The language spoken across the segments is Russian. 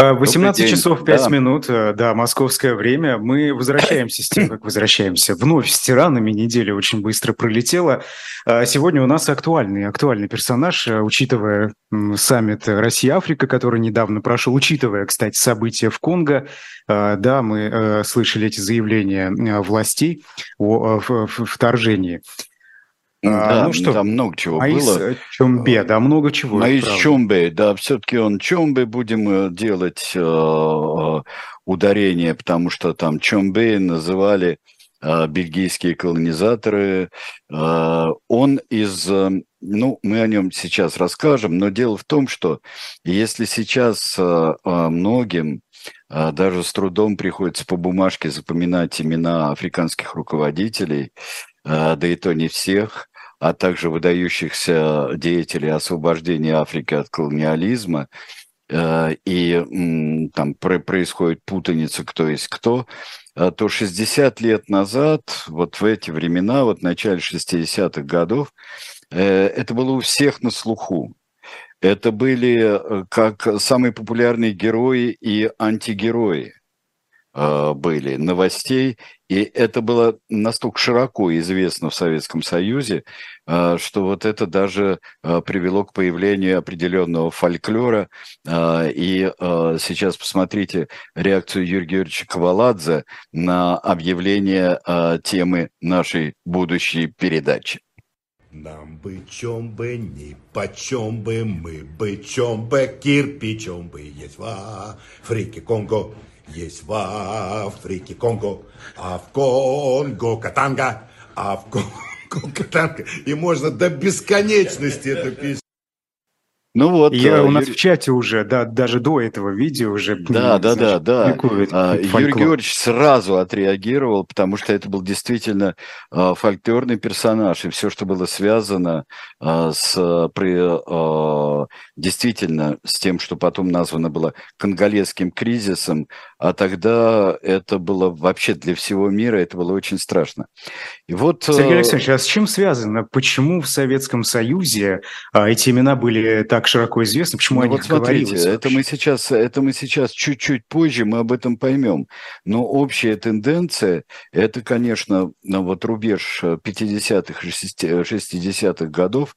18 часов 5 да. минут, э, да, московское время. Мы возвращаемся с тем, как возвращаемся. Вновь с тиранами. Неделя очень быстро пролетела. А сегодня у нас актуальный, актуальный персонаж, э, учитывая саммит Россия-Африка, который недавно прошел, учитывая, кстати, события в Конго. Да, мы э, слышали эти заявления властей о вторжении. Да, ну что, там много чего Аис было. Чомбе, да, много чего. Аис Чомбе, да, все-таки он Чомбе будем э, делать э, э, ударение, потому что там Чомбе называли э, бельгийские колонизаторы. Э, он из, э, ну, мы о нем сейчас расскажем, но дело в том, что если сейчас э, э многим даже с трудом приходится по бумажке запоминать имена африканских руководителей, да и то не всех, а также выдающихся деятелей освобождения Африки от колониализма, э, и там происходит путаница, кто есть кто, э, то 60 лет назад, вот в эти времена, вот в начале 60-х годов, э, это было у всех на слуху. Это были как самые популярные герои и антигерои. Э, были новостей, и это было настолько широко известно в Советском Союзе, э, что вот это даже э, привело к появлению определенного фольклора. И сейчас посмотрите реакцию Юрия Георгиевича Коваладзе на объявление темы нашей будущей передачи. Нам бы чем бы, ни почем бы, мы бы чем бы, кирпичом бы есть в Африке Конго. Есть в Африке Конго, а в Конго Катанга, а в Конго Катанга. И можно до бесконечности эту песню ну вот, я э, у нас Юрий... в чате уже, да, даже до этого видео уже. Да, да, значит, да, да. А, Юрий Георгиевич сразу отреагировал, потому что это был действительно а, фольклорный персонаж, и все, что было связано а, с при, а, действительно с тем, что потом названо было конголезским кризисом, а тогда это было вообще для всего мира, это было очень страшно. И вот. Сергей э, Александрович, а с чем связано? Почему в Советском Союзе а, эти имена были так широко известно, почему ну, о вот смотрите, это мы сейчас, это мы сейчас чуть-чуть позже мы об этом поймем. Но общая тенденция, это, конечно, вот рубеж 50-х, 60-х годов,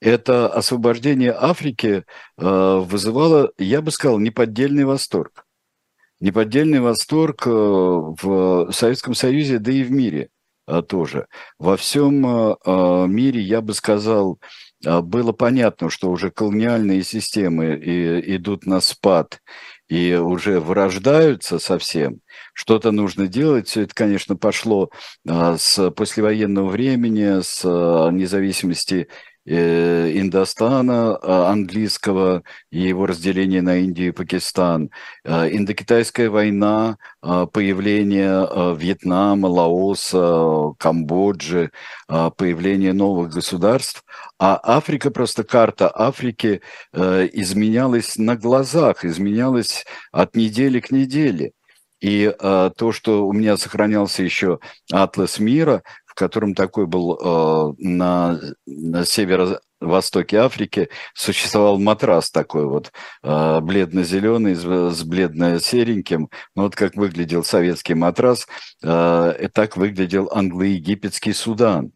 это освобождение Африки э, вызывало, я бы сказал, неподдельный восторг. Неподдельный восторг э, в Советском Союзе, да и в мире э, тоже. Во всем э, мире, я бы сказал, было понятно, что уже колониальные системы и, идут на спад и уже вырождаются совсем, что-то нужно делать. Все это, конечно, пошло с послевоенного времени, с независимости Индостана а, английского и его разделение на Индию и Пакистан, а, Индокитайская война, появление Вьетнама, Лаоса, Камбоджи, появление новых государств, а Африка, просто карта Африки э, изменялась на глазах, изменялась от недели к неделе. И э, то, что у меня сохранялся еще атлас мира, котором такой был э, на, на северо-востоке Африки, существовал матрас такой вот э, бледно-зеленый с бледно-сереньким. Ну, вот как выглядел советский матрас, э, и так выглядел англо-египетский Судан.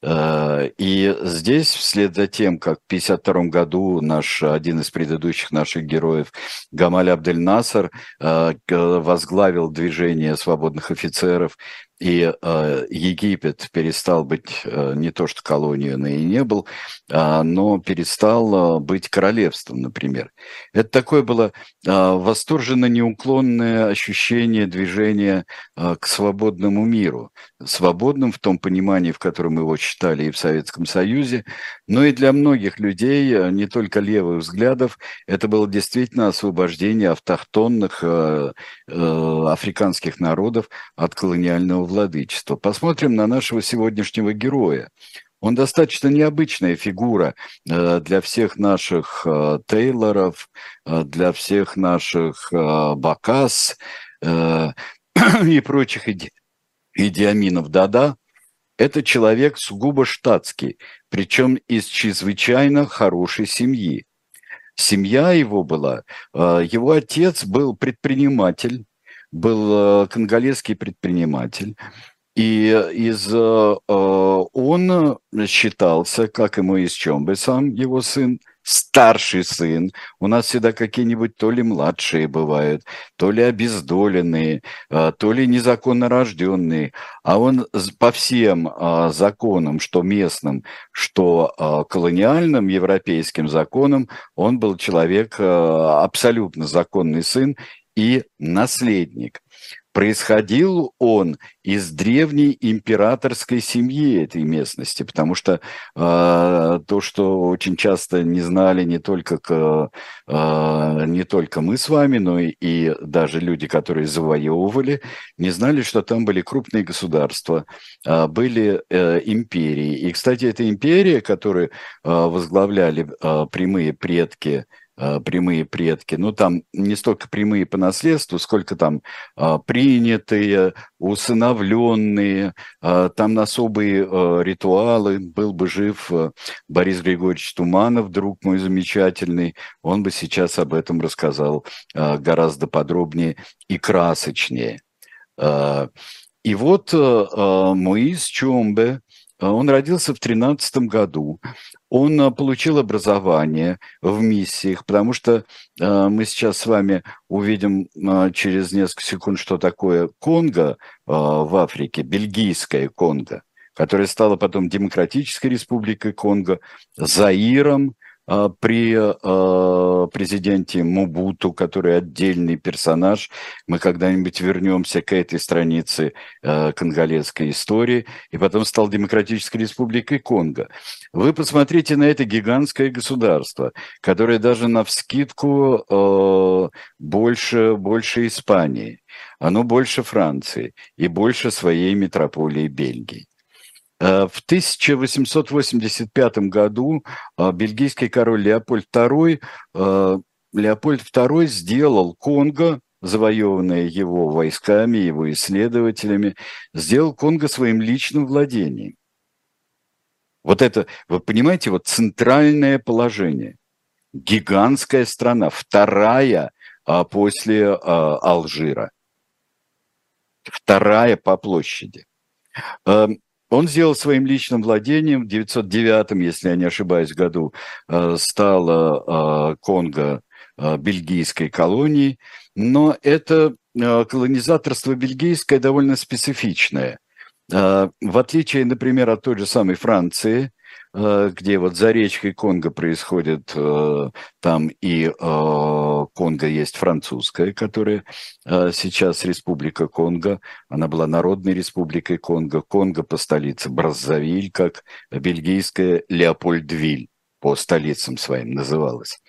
Э, и здесь, вслед за тем, как в 1952 году наш, один из предыдущих наших героев, Гамаль Абдель Насар, э, возглавил движение свободных офицеров и э, Египет перестал быть э, не то что колонией, но и не был, э, но перестал э, быть королевством, например. Это такое было э, восторженно неуклонное ощущение движения э, к свободному миру. Свободным в том понимании, в котором его читали и в Советском Союзе, но и для многих людей, э, не только левых взглядов, это было действительно освобождение автохтонных э, э, африканских народов от колониального владычества. Посмотрим на нашего сегодняшнего героя. Он достаточно необычная фигура э, для всех наших э, Тейлоров, э, для всех наших Бакас и прочих иди идиаминов. Да-да, это человек сугубо штатский, причем из чрезвычайно хорошей семьи. Семья его была, его отец был предприниматель, был конголезский предприниматель, и из, он считался, как и Моис Чомбе, сам его сын, старший сын. У нас всегда какие-нибудь то ли младшие бывают, то ли обездоленные, то ли незаконно рожденные. А он по всем законам, что местным, что колониальным европейским законам, он был человек абсолютно законный сын и наследник. Происходил он из древней императорской семьи этой местности, потому что э, то, что очень часто не знали не только, к, э, не только мы с вами, но и, и даже люди, которые завоевывали, не знали, что там были крупные государства, э, были э, империи. И, кстати, эта империя, которую э, возглавляли э, прямые предки прямые предки. Ну, там не столько прямые по наследству, сколько там э, принятые, усыновленные, э, там особые ритуалы. Был бы жив Борис Григорьевич Туманов, друг мой замечательный, он бы сейчас об этом рассказал гораздо подробнее и красочнее. И вот Моис Чомбе, он родился в 13 году. Он а, получил образование в миссиях, потому что э, мы сейчас с вами увидим через несколько секунд, что такое Конго в Африке, бельгийская Конго, которая стала потом Демократической Республикой Конго, Заиром, а, при а, президенте Мубуту, который отдельный персонаж. Мы когда-нибудь вернемся к этой странице а, конголезской истории. И потом стал Демократической Республикой Конго. Вы посмотрите на это гигантское государство, которое даже на вскидку больше, больше Испании. Оно больше Франции и больше своей метрополии Бельгии. Э, в 1885 году э, бельгийский король Леопольд II, э, Леопольд II сделал Конго, завоеванное его войсками, его исследователями, сделал Конго своим личным владением. Вот это, вы понимаете, вот центральное положение. Гигантская страна, вторая а, после а, Алжира. Вторая по площади. Он сделал своим личным владением в 909, если я не ошибаюсь, году э, стала э, Конго э, бельгийской колонией, но это колонизаторство бельгийское довольно специфичное. В отличие, например, от той же самой Франции, где вот за речкой Конго происходит, э, там и э, Конго есть французская, которая сейчас Республика Конго, она была Народной Республикой Конго, Конго по столице Браззавиль, как бельгийская Леопольдвиль по столицам своим называлась.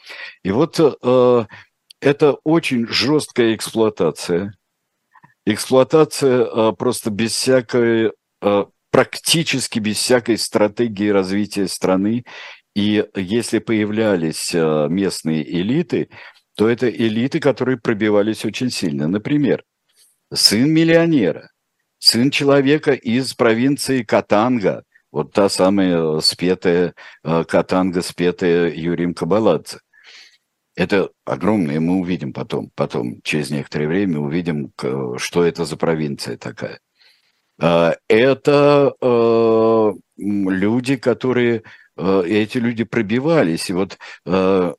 И вот это очень жесткая эксплуатация, эксплуатация просто без всякой практически без всякой стратегии развития страны. И если появлялись э, местные элиты, то это элиты, которые пробивались очень сильно. Например, сын миллионера, сын человека из провинции Катанга, вот та самая спетая э, Катанга, спетая Юрием Кабаладзе. Это огромное, мы увидим потом, потом, через некоторое время увидим, что это за провинция такая. А, это э, люди, которые, э, эти люди пробивались. И вот э,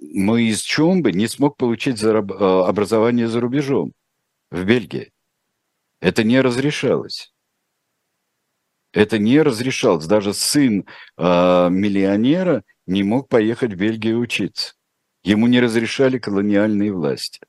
мы из Чомбы не смог получить образование за рубежом в Бельгии. Это не разрешалось. Это не разрешалось. Даже сын миллионера не мог поехать в Бельгию учиться. Ему не разрешали колониальные власти.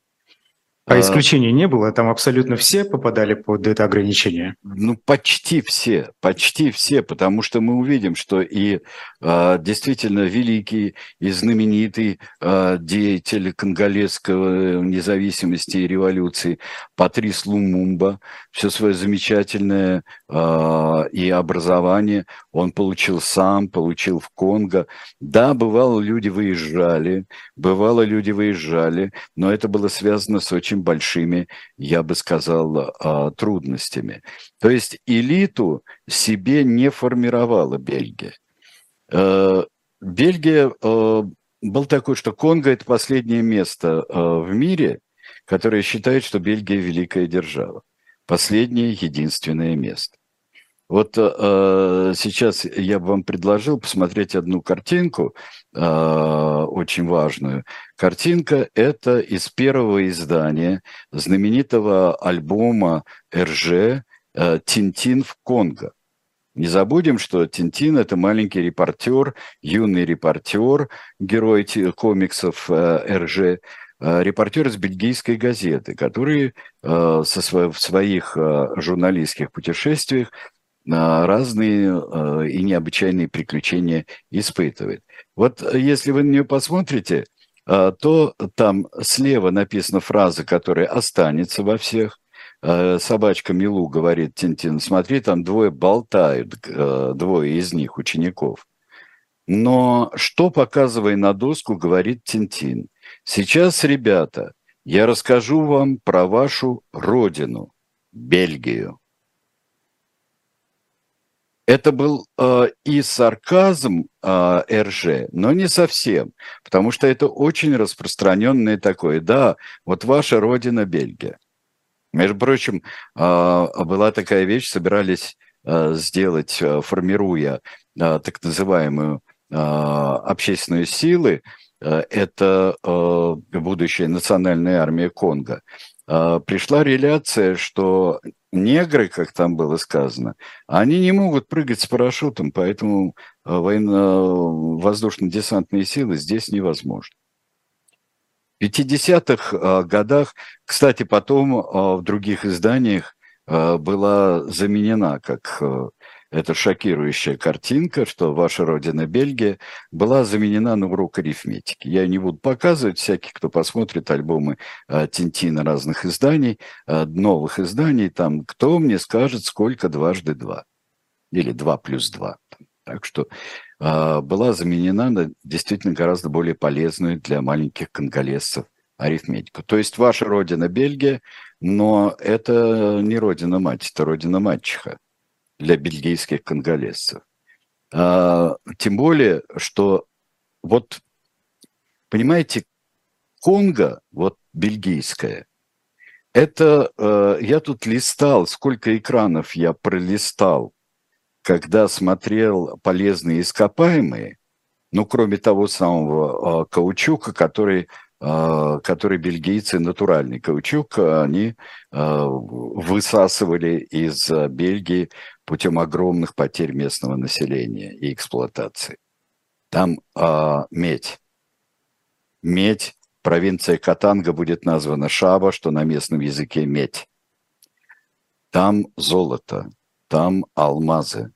А, а исключений не было? Там абсолютно все попадали под это ограничение? Ну, почти все, почти все, потому что мы увидим, что и а, действительно великий и знаменитый а, деятель конголезского независимости и революции Патрис Лумумба, все свое замечательное а, и образование он получил сам, получил в Конго. Да, бывало, люди выезжали, бывало, люди выезжали, но это было связано с очень большими, я бы сказал, а, трудностями. То есть элиту себе не формировала Бельгия. Э, Бельгия э, был такой, что Конго – это последнее место э, в мире, которое считает, что Бельгия – великая держава. Последнее, единственное место. Вот э, сейчас я бы вам предложил посмотреть одну картинку, э, очень важную. Картинка – это из первого издания знаменитого альбома РЖ э, «Тинтин в Конго». Не забудем, что Тинтин – это маленький репортер, юный репортер, герой комиксов э, РЖ, э, репортер из бельгийской газеты, который э, со сво- в своих э, журналистских путешествиях разные э, и необычайные приключения испытывает. Вот э, если вы на нее посмотрите, э, то там слева написана фраза, которая останется во всех. Собачка Милу говорит Тинтин, смотри, там двое болтают, двое из них, учеников. Но что, показывая на доску, говорит Тинтин? Сейчас, ребята, я расскажу вам про вашу родину, Бельгию. Это был э, и сарказм э, РЖ, но не совсем, потому что это очень распространенное такое. Да, вот ваша родина Бельгия. Между прочим, э, была такая вещь, собирались э, сделать, э, формируя э, так называемую э, общественную силы, э, это э, будущая национальная армия Конго. Э, пришла реляция, что негры, как там было сказано, они не могут прыгать с парашютом, поэтому э, военно-воздушно-десантные силы здесь невозможно. В 50-х э, годах, кстати, потом в других изданиях была заменена как эта шокирующая картинка, что ваша родина Бельгия была заменена на урок арифметики. Я не буду показывать, всякий, кто посмотрит альбомы э, Тинтина разных изданий, э, новых изданий, там, кто мне скажет, сколько дважды два? Или два плюс два. Так что э, была заменена на действительно гораздо более полезную для маленьких конголезцев арифметику. То есть ваша родина Бельгия, но это не родина мать, это родина мачеха для бельгийских конголезцев. А, тем более, что вот, понимаете, Конго, вот бельгийская, это э, я тут листал, сколько экранов я пролистал, когда смотрел полезные ископаемые, ну, кроме того самого э, каучука, который а, который бельгийцы, натуральный каучук, они а, высасывали из Бельгии путем огромных потерь местного населения и эксплуатации. Там а, медь. Медь, провинция Катанга будет названа Шаба, что на местном языке медь. Там золото, там алмазы,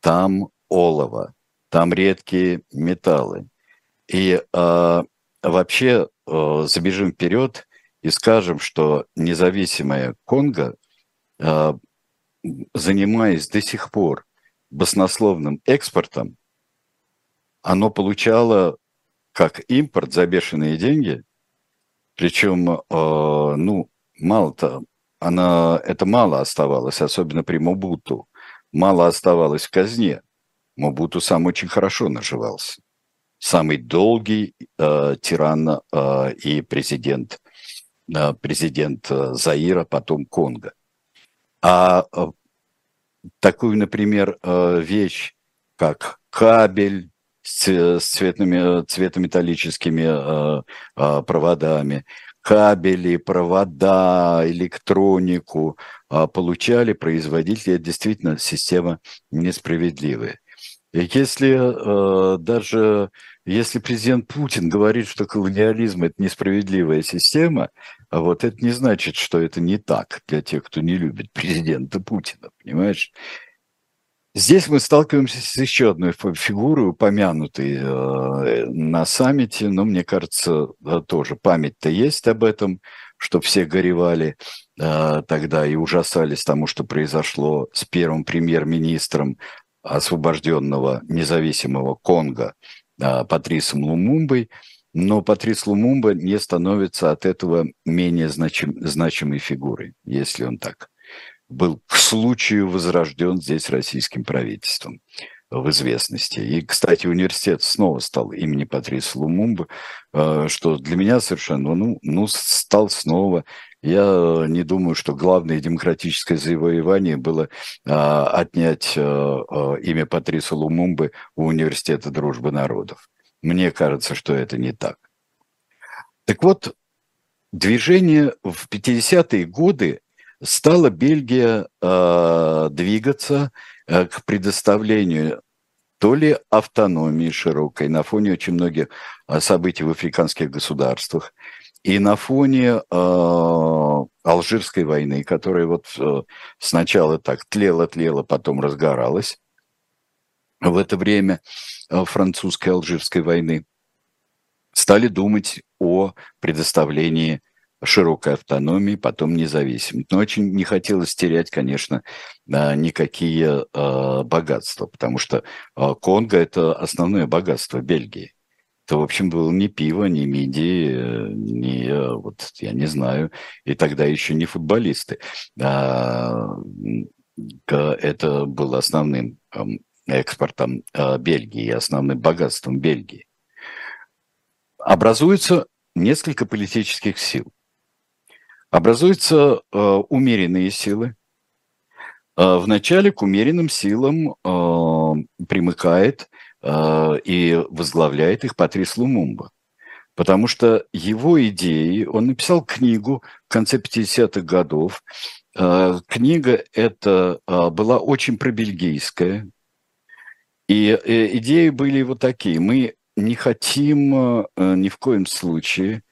там олово, там редкие металлы. И а, вообще э, забежим вперед и скажем, что независимая Конго, э, занимаясь до сих пор баснословным экспортом, оно получало как импорт за бешеные деньги, причем, э, ну, мало-то, она, это мало оставалось, особенно при Мобуту, мало оставалось в казне. Мобуту сам очень хорошо наживался самый долгий э, тиран э, и президент, э, президент э, Заира, потом Конго. А э, такую, например, э, вещь, как кабель с, с цветными, цветометаллическими э, э, проводами, кабели, провода, электронику э, получали производители. Это действительно система несправедливая. Если э, даже если президент Путин говорит, что колониализм это несправедливая система, а вот это не значит, что это не так для тех, кто не любит президента Путина, понимаешь? Здесь мы сталкиваемся с еще одной фигурой, упомянутой э, на саммите, но мне кажется, да, тоже память-то есть об этом, что все горевали э, тогда и ужасались тому, что произошло с первым премьер-министром освобожденного независимого Конго Патрисом Лумумбой, но Патрис Лумумба не становится от этого менее значим, значимой фигурой, если он так был к случаю возрожден здесь российским правительством. в известности. И, кстати, университет снова стал имени Патриса Лумумбы, э, что для меня совершенно, ну, ну, стал снова. Я не думаю, что главное демократическое завоевание было а, отнять а, а, имя Патриса Лумумбы у Университета дружбы народов. Мне кажется, что это не так. Так вот, движение в 50-е годы стала Бельгия э, двигаться э, к предоставлению то ли автономии широкой на фоне очень многих э, событий в африканских государствах, и на фоне э, Алжирской войны, которая вот э, сначала так тлела-тлела, потом разгоралась, в это время э, французской Алжирской войны, стали думать о предоставлении широкой автономии, потом независимости. Но очень не хотелось терять, конечно, а, никакие а, богатства, потому что Конго – это основное богатство Бельгии. Это, в общем, было не пиво, не мидии, не, вот, я не знаю, и тогда еще не футболисты. Это было основным экспортом Бельгии основным богатством Бельгии. Образуется несколько политических сил. Образуются э, умеренные силы. Э, вначале к умеренным силам э, примыкает э, и возглавляет их Патрис Лумумба. Потому что его идеи, он написал книгу в конце 50-х годов. Э, книга эта э, была очень пробельгийская. И э, идеи были вот такие. Мы не хотим э, ни в коем случае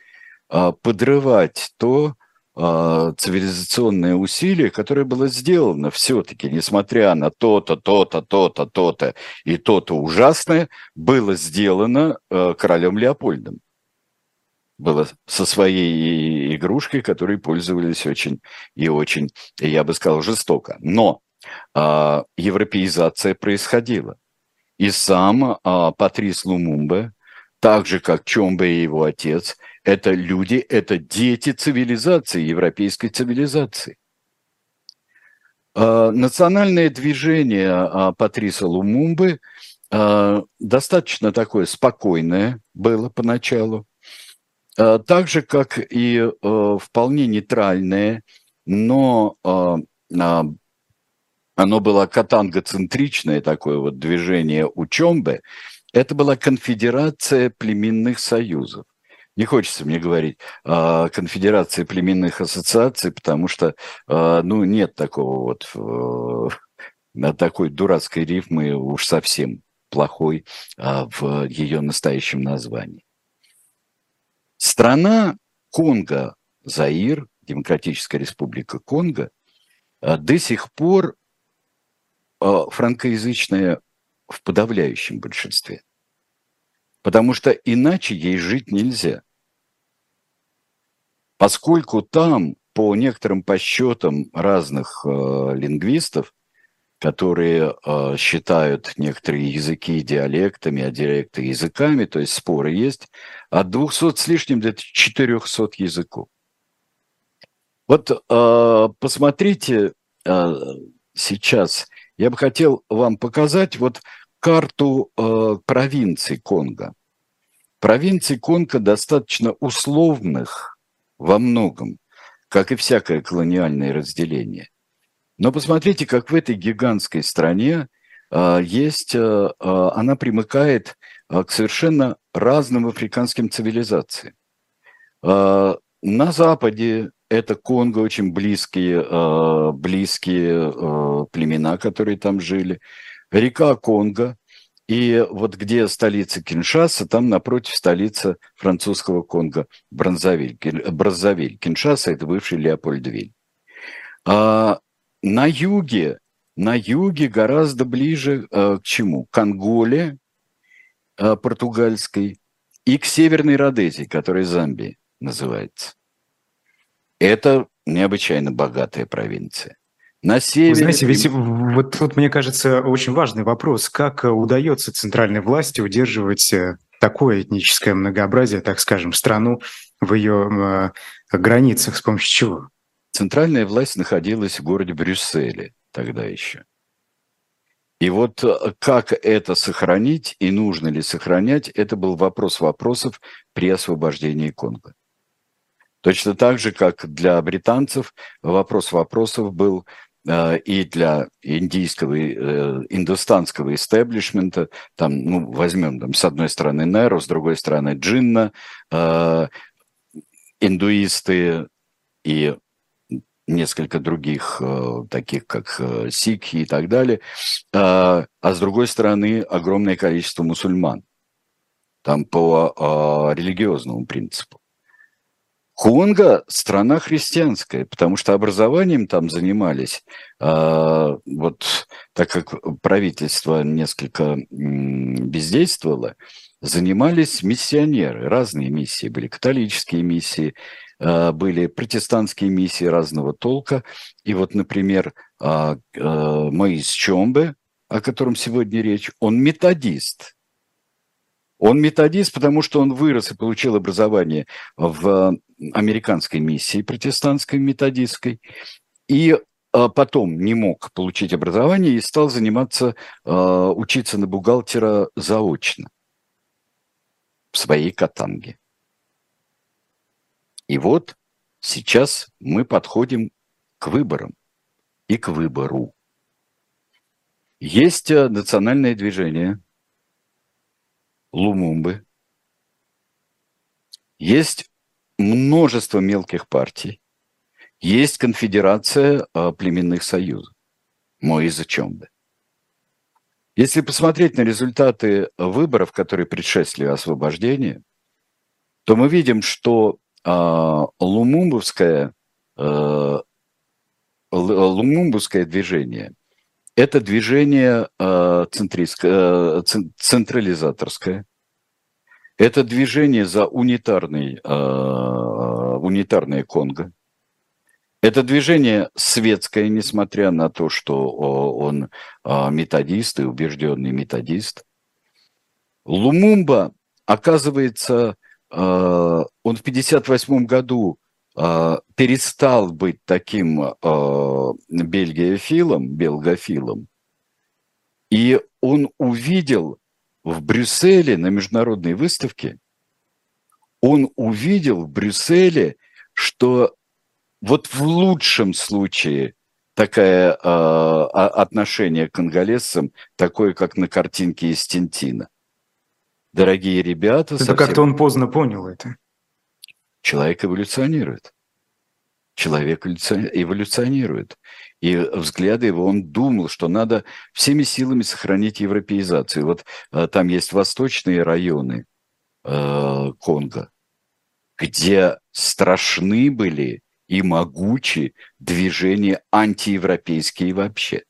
э, подрывать то, цивилизационное усилие, которое было сделано все-таки, несмотря на то-то, то-то, то-то, то-то и то-то ужасное, было сделано э, королем Леопольдом. Было со своей игрушкой, которой пользовались очень и очень, я бы сказал, жестоко. Но а, европеизация происходила. И сам а, Патрис Лумумбе, так же как Чомбе и его отец, это люди, это дети цивилизации, европейской цивилизации. А, национальное движение а, Патриса Лумумбы а, достаточно такое спокойное было поначалу, так же, как и вполне нейтральное, но оно было катангоцентричное такое вот движение Учомбе, это была конфедерация племенных союзов не хочется мне говорить конфедерации племенных ассоциаций, потому что, а, ну, нет такого вот, э, такой дурацкой рифмы уж совсем плохой а, в ее настоящем названии. Страна Конго, Заир, Демократическая Республика Конго, а, до сих пор франкоязычная в подавляющем большинстве. Потому что иначе ей жить нельзя поскольку там, по некоторым подсчетам разных э, лингвистов, которые э, считают некоторые языки диалектами, а диалекты языками, то есть споры есть, от 200 с лишним до 400 языков. Вот э, посмотрите э, сейчас, я бы хотел вам показать вот карту э, провинций Конго. Провинций Конго достаточно условных, во многом, как и всякое колониальное разделение. Но посмотрите, как в этой гигантской стране а, есть, а, а, она примыкает к совершенно разным африканским цивилизациям. На Западе это Конго, очень близкие, близкие племена, которые там жили. Река Конго, и вот где столица Киншаса, там напротив столица французского Конго, Бранзавиль. Браззавиль. Киншаса – это бывший Леопольдвиль. А на юге, на юге гораздо ближе а, к чему? К Анголе а, португальской и к Северной Родезии, которая Замбия называется. Это необычайно богатая провинция. На севере... Вы знаете, ведь вот тут, мне кажется, очень важный вопрос. Как э, удается центральной власти удерживать э, такое этническое многообразие, так скажем, страну в ее э, границах, с помощью чего? Центральная власть находилась в городе Брюсселе тогда еще. И вот как это сохранить и нужно ли сохранять, это был вопрос вопросов при освобождении Конго. Точно так же, как для британцев вопрос вопросов был и для индийского, э, индустанского истеблишмента, там, ну, возьмем там с одной стороны Неру, с другой стороны Джинна, э, индуисты и несколько других, э, таких как э, сикхи и так далее, а, с другой стороны огромное количество мусульман, там по религиозному принципу. Конго – страна христианская, потому что образованием там занимались, а, вот так как правительство несколько бездействовало, занимались миссионеры, разные миссии были, католические миссии, Э, были протестантские миссии разного толка. И вот, например, а, э, Моис Чомбе, о котором сегодня речь, он методист. Он методист, потому что он вырос и получил образование в американской миссии протестантской методистской. И а, потом не мог получить образование и стал заниматься, а, учиться на бухгалтера заочно в своей катанге. И вот сейчас мы подходим к выборам и к выбору. Есть э, национальное движение Лумумбы, есть множество мелких партий, есть конфедерация э, племенных союзов, Моиза Чомбе. Если посмотреть на результаты выборов, которые предшествовали освобождению, то мы видим, что а, лумумбовское, э, лумумбовское движение – это движение э, э, централизаторское, это движение за унитарный, унитарное Конго, это движение светское, несмотря на то, что он методист и убежденный методист. Лумумба оказывается он в 1958 году перестал быть таким а, бельгиофилом, белгофилом, и он увидел в Брюсселе на международной выставке, он увидел в Брюсселе, что вот в лучшем случае такое э, отношение к конголезцам, такое, как на картинке из Тинтина дорогие ребята... Это совсем... как-то он поздно понял это. Человек эволюционирует. Человек эволюционирует. И взгляды его, он думал, что надо всеми силами сохранить европеизацию. Вот а, там есть восточные районы э, Конго, где страшны были и могучи движения антиевропейские вообще.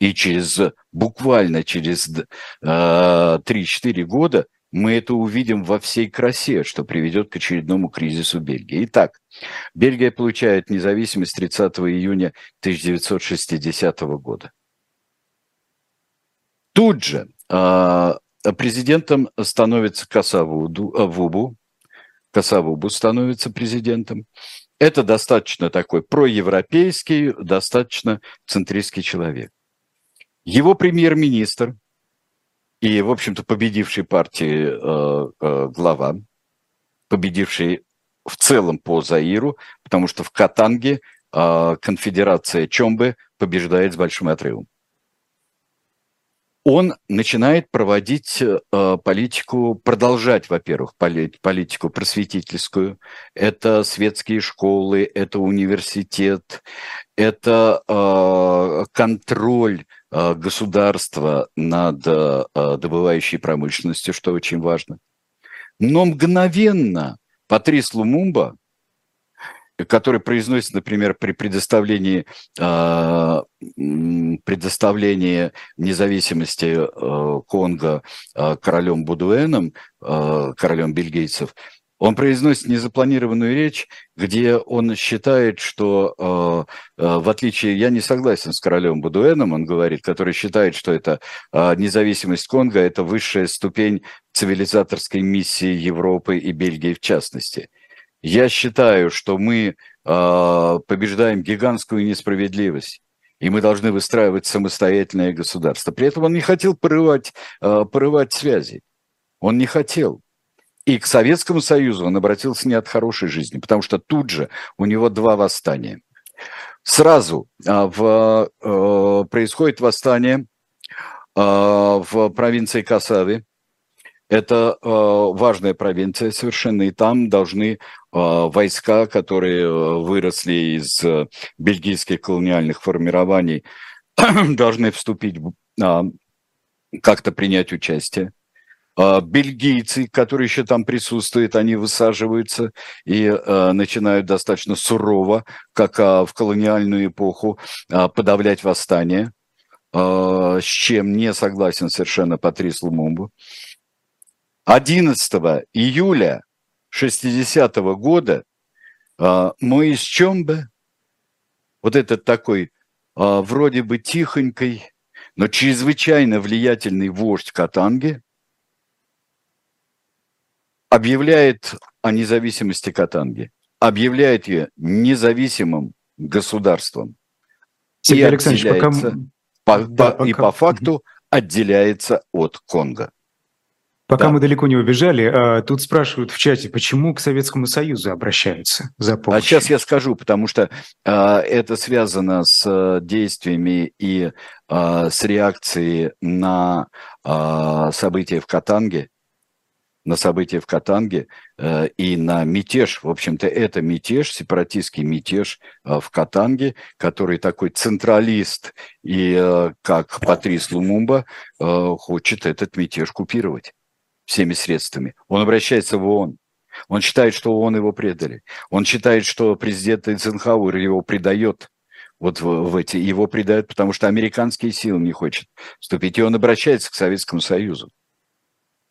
И через буквально через э, 3-4 года мы это увидим во всей красе, что приведет к очередному кризису Бельгии. Итак, Бельгия получает независимость 30 июня 1960 года. Тут же э, президентом становится Касавуду, э, Вубу, Касавубу становится президентом. Это достаточно такой проевропейский, достаточно центристский человек. Его премьер-министр и, в общем-то, победивший партии э, э, глава, победивший в целом по Заиру, потому что в Катанге э, конфедерация Чомбе побеждает с большим отрывом он начинает проводить э, политику, продолжать, во-первых, политику просветительскую. Это светские школы, это университет, это э, контроль э, государства над добывающей промышленностью, что очень важно. Но мгновенно Патрис Лумумба который произносится, например, при предоставлении, э, предоставлении независимости э, Конго э, королем Будуэном, э, королем бельгийцев, он произносит незапланированную речь, где он считает, что, э, в отличие, я не согласен с королем Будуэном, он говорит, который считает, что это э, независимость Конго – это высшая ступень цивилизаторской миссии Европы и Бельгии в частности – я считаю, что мы э, побеждаем гигантскую несправедливость. и мы должны выстраивать самостоятельное государство. При этом он не хотел порывать, э, порывать связи. Он не хотел. И к Советскому Союзу он обратился не от хорошей жизни, потому что тут же у него два восстания. Сразу а, в, э, происходит восстание а, в провинции Касави. Это э, важная провинция совершенно, и там должны войска, которые выросли из бельгийских колониальных формирований, должны вступить, как-то принять участие. А, бельгийцы, которые еще там присутствуют, они высаживаются и э, начинают достаточно сурово, как э, в колониальную эпоху, э, подавлять восстание, э, с чем не согласен совершенно Патрис Лумумбу. 11 июля 60 -го года э, Моис Чомбе, вот этот такой э, вроде бы тихонький, но чрезвычайно влиятельный вождь Катанги – объявляет о независимости Катанги, объявляет ее независимым государством. Сергей и Александрович, пока... По, да, по, пока... И по факту отделяется от Конго. Пока да. мы далеко не убежали, а, тут спрашивают в чате, почему к Советскому Союзу обращаются за помощью. А сейчас я скажу, потому что а, это связано с а, действиями и а, с реакцией на а, события в Катанге, на события в Катанге э, и на мятеж. В общем-то, это мятеж, сепаратистский мятеж э, в Катанге, который такой централист и э, как Патрис Лумумба э, хочет этот мятеж купировать всеми средствами. Он обращается в ООН. Он считает, что ООН его предали. Он считает, что президент Эйзенхауэр его предает вот в, в эти, его предают, потому что американские силы не хочет вступить. И он обращается к Советскому Союзу.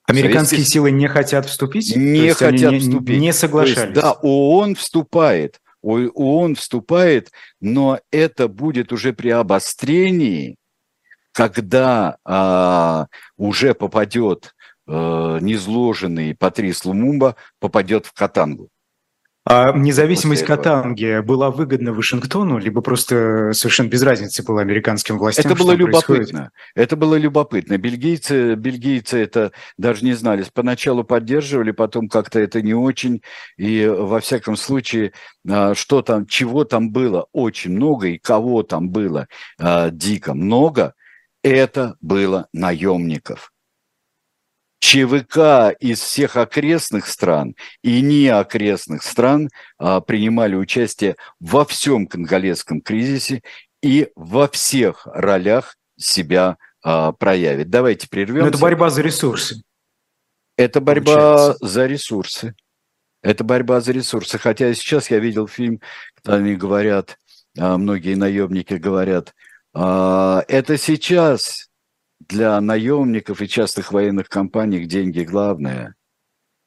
Американские Советские... силы не хотят вступить? Не хотят не, вступить. Не соглашались? Есть, да, ООН вступает. ООН вступает, но это будет уже при обострении, когда а, уже попадет а, незложенный Патрис Лумумба, попадет в Катангу. А независимость Катанги была выгодна Вашингтону, либо просто совершенно без разницы была американским властям? Это было любопытно. Происходит? Это было любопытно. Бельгийцы, бельгийцы это даже не знали. Поначалу поддерживали, потом как-то это не очень. И во всяком случае, а, что там, чего там было очень много и кого там было а, дико много, это было наемников. ЧВК из всех окрестных стран и не окрестных стран а, принимали участие во всем конголезском кризисе и во всех ролях себя а, проявит. Давайте прервемся. Но это борьба за ресурсы. Это борьба получается. за ресурсы. Это борьба за ресурсы. Хотя сейчас я видел фильм, когда они говорят, а, многие наемники говорят, а, это сейчас для наемников и частых военных компаний деньги главное.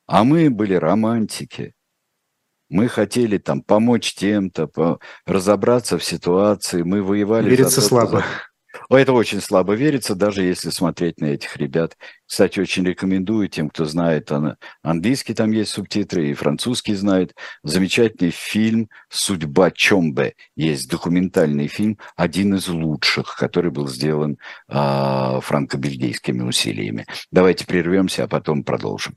А мы были романтики. Мы хотели там помочь тем-то, по... разобраться в ситуации. Мы воевали... Верится за слабо. Это очень слабо верится, даже если смотреть на этих ребят. Кстати, очень рекомендую тем, кто знает английский, там есть субтитры, и французский знает. Замечательный фильм «Судьба Чомбе». Есть документальный фильм, один из лучших, который был сделан э, франко-бельгийскими усилиями. Давайте прервемся, а потом продолжим.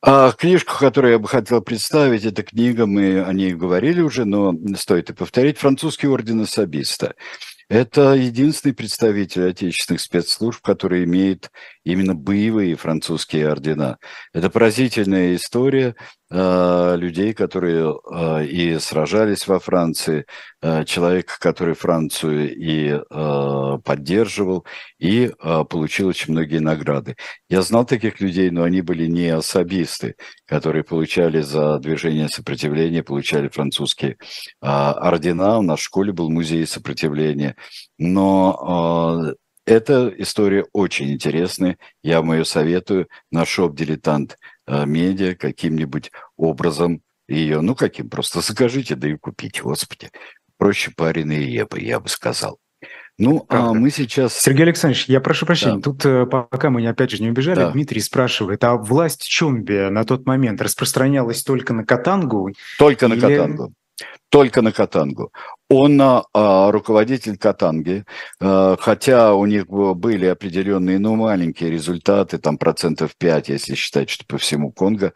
А книжку, которую я бы хотел представить, это книга, мы о ней говорили уже, но стоит и повторить, «Французский орден особиста». Это единственный представитель отечественных спецслужб, который имеет именно боевые французские ордена. Это поразительная история э, людей, которые э, и сражались во Франции, э, человек, который Францию и э, поддерживал, и э, получил очень многие награды. Я знал таких людей, но они были не особисты, которые получали за движение сопротивления, получали французские э, ордена. У нас в школе был музей сопротивления. Но э, эта история очень интересная. Я вам ее советую на шоп-дилетант э, медиа каким-нибудь образом ее, ну каким, просто закажите, да и купите, господи. Проще пареные репы, я бы сказал. Ну, а Правда. а мы сейчас... Сергей Александрович, я прошу прощения, да. тут э, пока мы опять же не убежали, да. Дмитрий спрашивает, а власть Чомби на тот момент распространялась только на Катангу? Только или... на Катангу только на Катангу. Он а, руководитель Катанги, а, хотя у них были определенные, ну, маленькие результаты, там процентов 5, если считать, что по всему Конго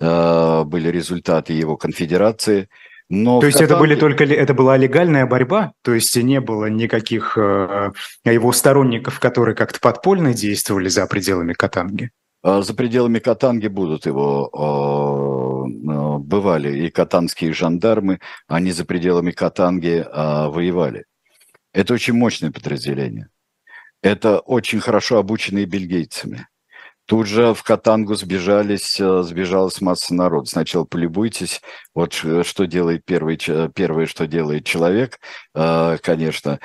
а, были результаты его конфедерации. Но то есть Катанге... это были только это была легальная борьба, то есть не было никаких э, его сторонников, которые как-то подпольно действовали за пределами Катанги. А, за пределами Катанги будут его а, бывали и катанские жандармы, они за пределами Катанги а, воевали. Это очень мощное подразделение. Это очень хорошо обученные бельгийцами. Тут же в Катангу сбежались, сбежалась масса народа. Сначала полюбуйтесь, вот что делает первый, первое, что делает человек, конечно,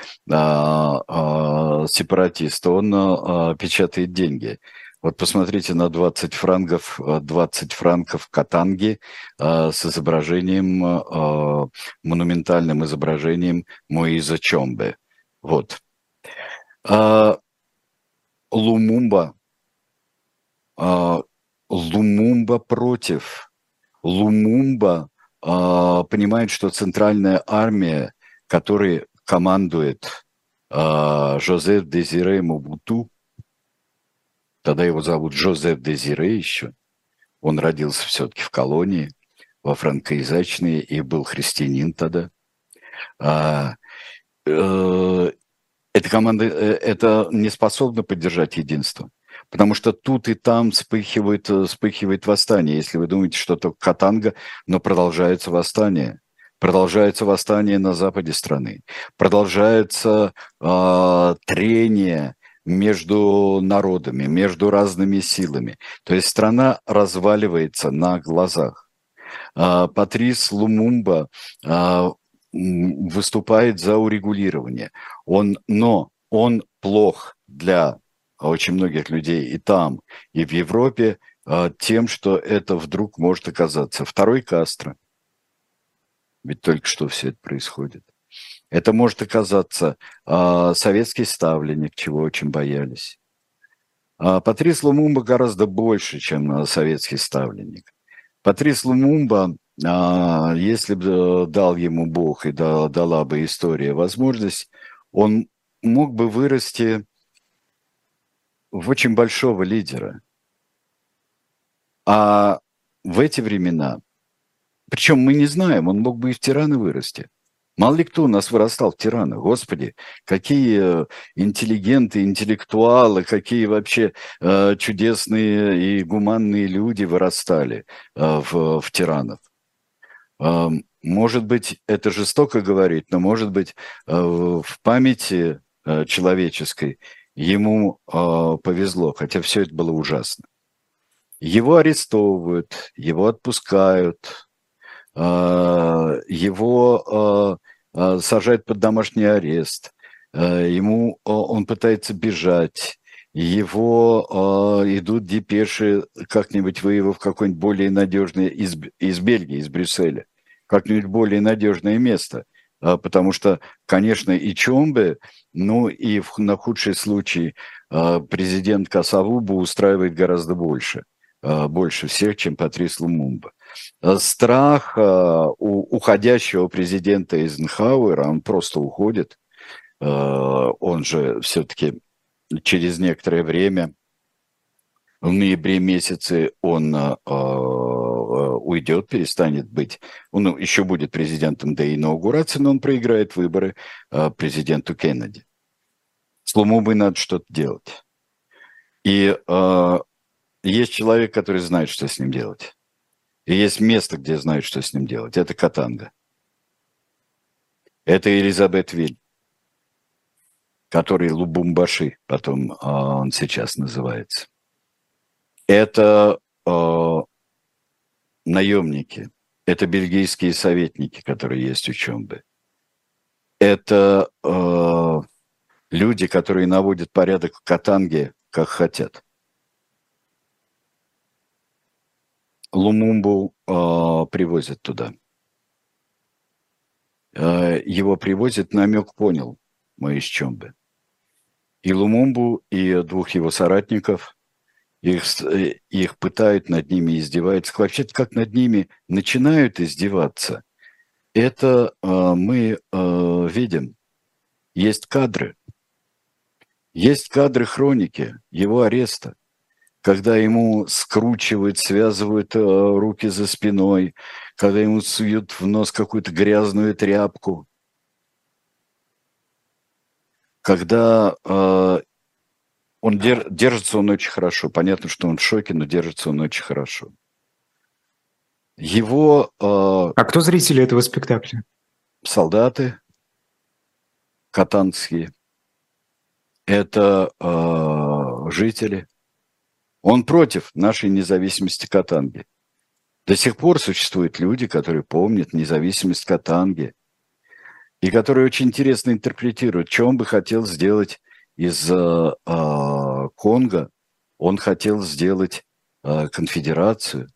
сепаратист, он печатает деньги. Вот посмотрите на 20 франков, 20 франков Катанги э, с изображением, э, монументальным изображением Моиза Чомбе. Вот. Э, Лумумба. Э, Лумумба против. Лумумба э, понимает, что центральная армия, которой командует э, Жозеф Дезире Мубуту, Тогда его зовут Жозеф Дезире еще. Он родился все-таки в колонии, во франкоязычной, и был христианин тогда. А, э, эта команда э, это не способна поддержать единство. Потому что тут и там вспыхивает, э, вспыхивает восстание. Если вы думаете, что это Катанга, но продолжается восстание. Продолжается восстание на западе страны. Продолжается э, трение между народами, между разными силами. То есть страна разваливается на глазах. А, Патрис Лумумба а, выступает за урегулирование. Он, но он плох для очень многих людей и там, и в Европе а, тем, что это вдруг может оказаться второй Кастро. Ведь только что все это происходит. Это может оказаться э, советский ставленник, чего очень боялись. А Патрис Лумумба гораздо больше, чем советский ставленник. Патрис Лумумба, а, если бы дал ему Бог и дала бы история возможность, он мог бы вырасти в очень большого лидера. А в эти времена, причем мы не знаем, он мог бы и в тираны вырасти – Мало ли кто у нас вырастал в тиранах, господи, какие э, интеллигенты, интеллектуалы, какие вообще э, чудесные и гуманные люди вырастали э, в, в тиранах. Э, может быть, это жестоко говорить, но может быть э, в памяти э, человеческой ему э, повезло, хотя все это было ужасно. Его арестовывают, его отпускают, его Э, сажают под домашний арест, э, ему он пытается бежать, его э, идут депеши как-нибудь выявив какое-нибудь более надежное из, из Бельгии, из Брюсселя, как-нибудь более надежное место. Потому что, конечно, и Чомбе, ну и в, на худший случай президент Касавуба устраивает гораздо больше, больше всех, чем Патрис Лумумба. Э, страх э, у уходящего президента Эйзенхауэра, он просто уходит, э, он же все-таки через некоторое время В ноябре месяце он уйдет, перестанет быть, он еще будет президентом до инаугурации, но он проиграет выборы президенту Кеннеди. С Лумумбой надо что-то делать. И э, есть человек, который знает, что с ним делать. И есть место, где знают, что с ним делать. Это Катанга. Это Элизабет Виль, который Лубумбаши, потом э, он сейчас называется это э, наемники, это бельгийские советники, которые есть у Чомбы. Это э, люди, которые наводят порядок в Катанге, как хотят. Лумумбу э, привозят туда. Э, его привозят, намек понял, мы из Чомбы. И Лумумбу, и двух его соратников – их, э, их пытают, над ними издеваются. Вообще-то как над ними начинают издеваться, это э, мы э, видим. Есть кадры. Есть кадры хроники его ареста, когда ему скручивают, связывают э, руки за спиной, когда ему суют в нос какую-то грязную тряпку, когда э, он дер, держится он очень хорошо. Понятно, что он в шоке, но держится он очень хорошо. Его... Э, а кто зрители этого спектакля? Солдаты катанские. Это э, жители. Он против нашей независимости Катанги. До сих пор существуют люди, которые помнят независимость Катанги и которые очень интересно интерпретируют, что он бы хотел сделать из э, а, Конго, он хотел сделать э, конфедерацию,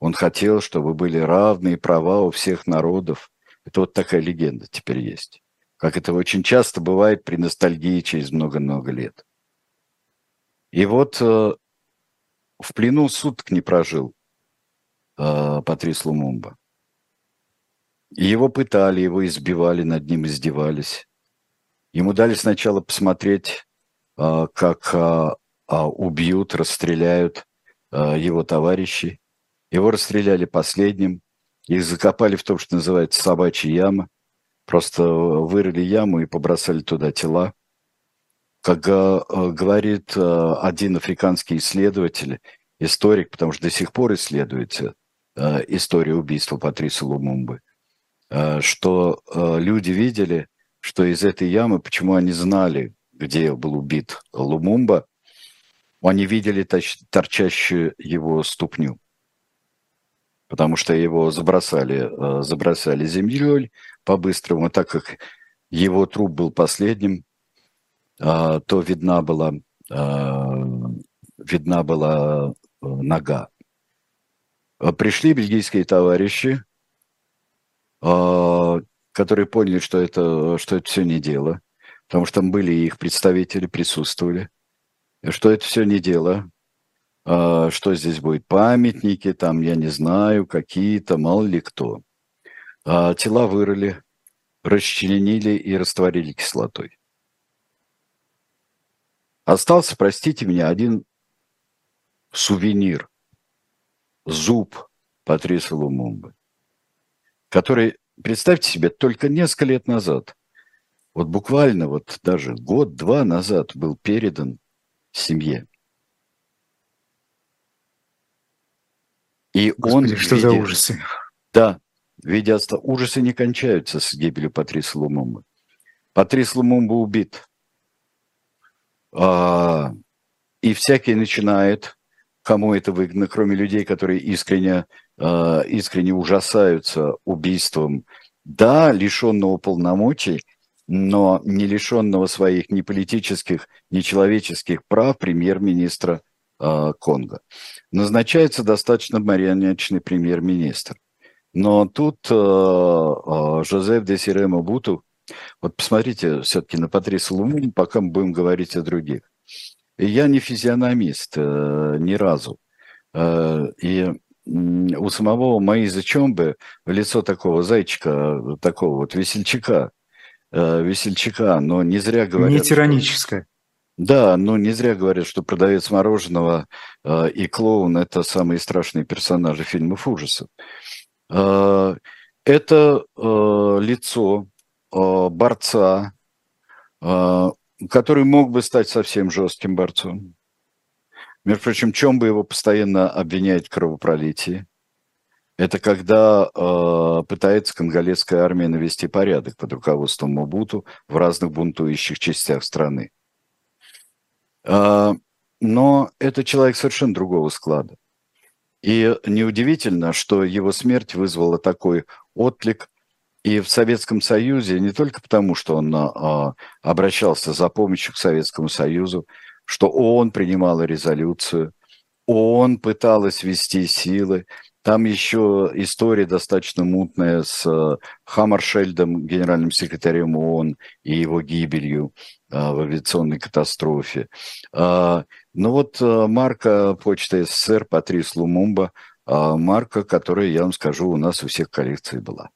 он хотел, чтобы были равные права у всех народов. Это вот такая легенда теперь есть. Как это очень часто бывает при ностальгии через много-много лет. И вот э, в плену суток не прожил э, Патрис Лумумба. Его пытали, его избивали, над ним издевались. Ему дали сначала посмотреть, а, как а, а, убьют, расстреляют его товарищи. Его расстреляли последним. Их закопали в том, что называется собачья яма. Просто вырыли яму и побросали туда тела. Как говорит один африканский исследователь, историк, потому что до сих пор исследуется история убийства Патриса Лумумбы, что люди видели, что из этой ямы, почему они знали, где был убит Лумумба, они видели торчащую его ступню, потому что его забросали, э, забросали землей по-быстрому, так как его труп был последним, э, то видна была, э, видна была нога. Пришли бельгийские товарищи, которые поняли, что это, что это все не дело, потому что там были их представители, присутствовали, что это все не дело, а, что здесь будет памятники, там, я не знаю, какие-то, мало ли кто. А тела вырыли, расчленили и растворили кислотой. Остался, простите меня, один сувенир, зуб Патриса Лумумбы, который Представьте себе, только несколько лет назад, вот буквально вот даже год-два назад был передан семье. И Господи, он что виде, за ужасы? Да, видя ужасы не кончаются с гибелью Патриса Лумумбы. Патрис Лумумба убит. А, и всякий начинает, кому это выгодно, кроме людей, которые искренне Э, искренне ужасаются убийством, да, лишенного полномочий, но не лишенного своих ни политических, ни человеческих прав премьер-министра э, Конго. Назначается достаточно марионеточный премьер-министр. Но тут Жозеф Десире Мабуту, вот посмотрите все-таки на Патриса Луму, пока мы будем говорить о других. И я не физиономист э, ни разу. Э, и у самого Маиза Чомбы в лицо такого зайчика, такого вот весельчака, э, весельчака, но не зря говорят... Не тираническое. Да, но не зря говорят, что продавец мороженого э, и клоун – это самые страшные персонажи фильмов ужасов. Э, это э, лицо борца, э, который мог бы стать совсем жестким борцом. Между прочим, чем бы его постоянно обвиняют в кровопролитии? Это когда э, пытается конголезская армия навести порядок под руководством Мобуту в разных бунтующих частях страны. Э, но это человек совершенно другого склада. И неудивительно, что его смерть вызвала такой отклик и в Советском Союзе не только потому, что он а, обращался за помощью к Советскому Союзу, что ООН принимала резолюцию, ООН пыталась вести силы, там еще история достаточно мутная с э, Хаммаршельдом, генеральным секретарем ООН, и его гибелью э, в авиационной катастрофе. А, ну вот э, марка Почты СССР Патрис Лумумба, а, марка, которая, я вам скажу, у нас у всех коллекции была.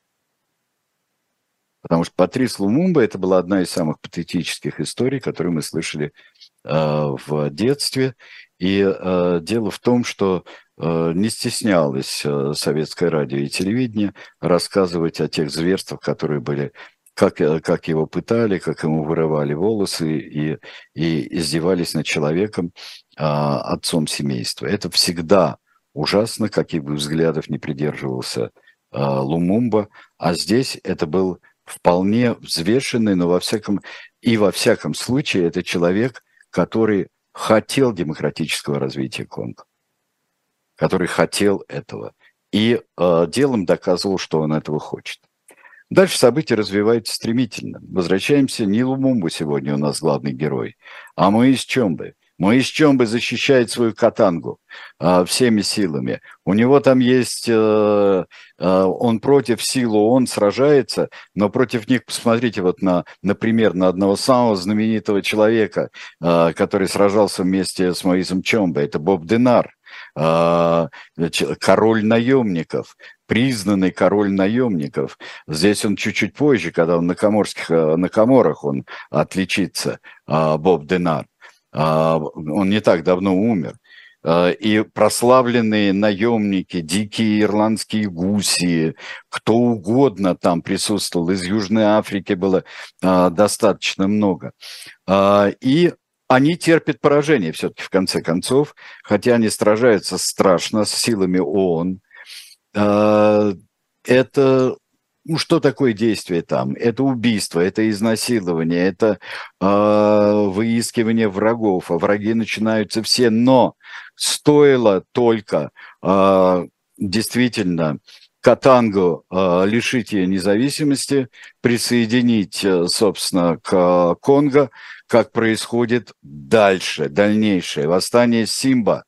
Потому что Патрис Лумумба – это была одна из самых патетических историй, которые мы слышали в детстве. И дело в том, что Э, не стеснялось э, советское радио и телевидение рассказывать о тех зверствах, которые были, как, э, как его пытали, как ему вырывали волосы и, и издевались над человеком, а, отцом семейства. Это всегда ужасно, каких бы взглядов не придерживался а, Лумумба, а здесь это был вполне взвешенный, но во всяком и во всяком случае это человек, который хотел демократического развития Конго который хотел этого и э, делом доказывал, что он этого хочет. Дальше события развиваются стремительно. Возвращаемся, не Лумумбу сегодня у нас главный герой, а Моис Чомбе. Моис Чомбе защищает свою катангу э, всеми силами. У него там есть, э, э, он против силы, он сражается, но против них, посмотрите вот на, например, на одного самого знаменитого человека, э, который сражался вместе с Моисом Чомбе, это Боб Денар. А, король наемников, признанный король наемников. Здесь он чуть-чуть позже, когда он на, коморских, э, на коморах он отличится, Боб Денар. А, он не так давно умер и прославленные наемники, дикие ирландские гуси, кто угодно там присутствовал, из Южной Африки было достаточно много. И они терпят поражение все-таки в конце концов, хотя они сражаются страшно с силами ООН. А, это ну, что такое действие там? Это убийство, это изнасилование, это э, выискивание врагов, а враги начинаются все. Но стоило только э, действительно Катангу э, лишить ее независимости, присоединить, собственно, к Конго, как происходит дальше, дальнейшее. Восстание Симба.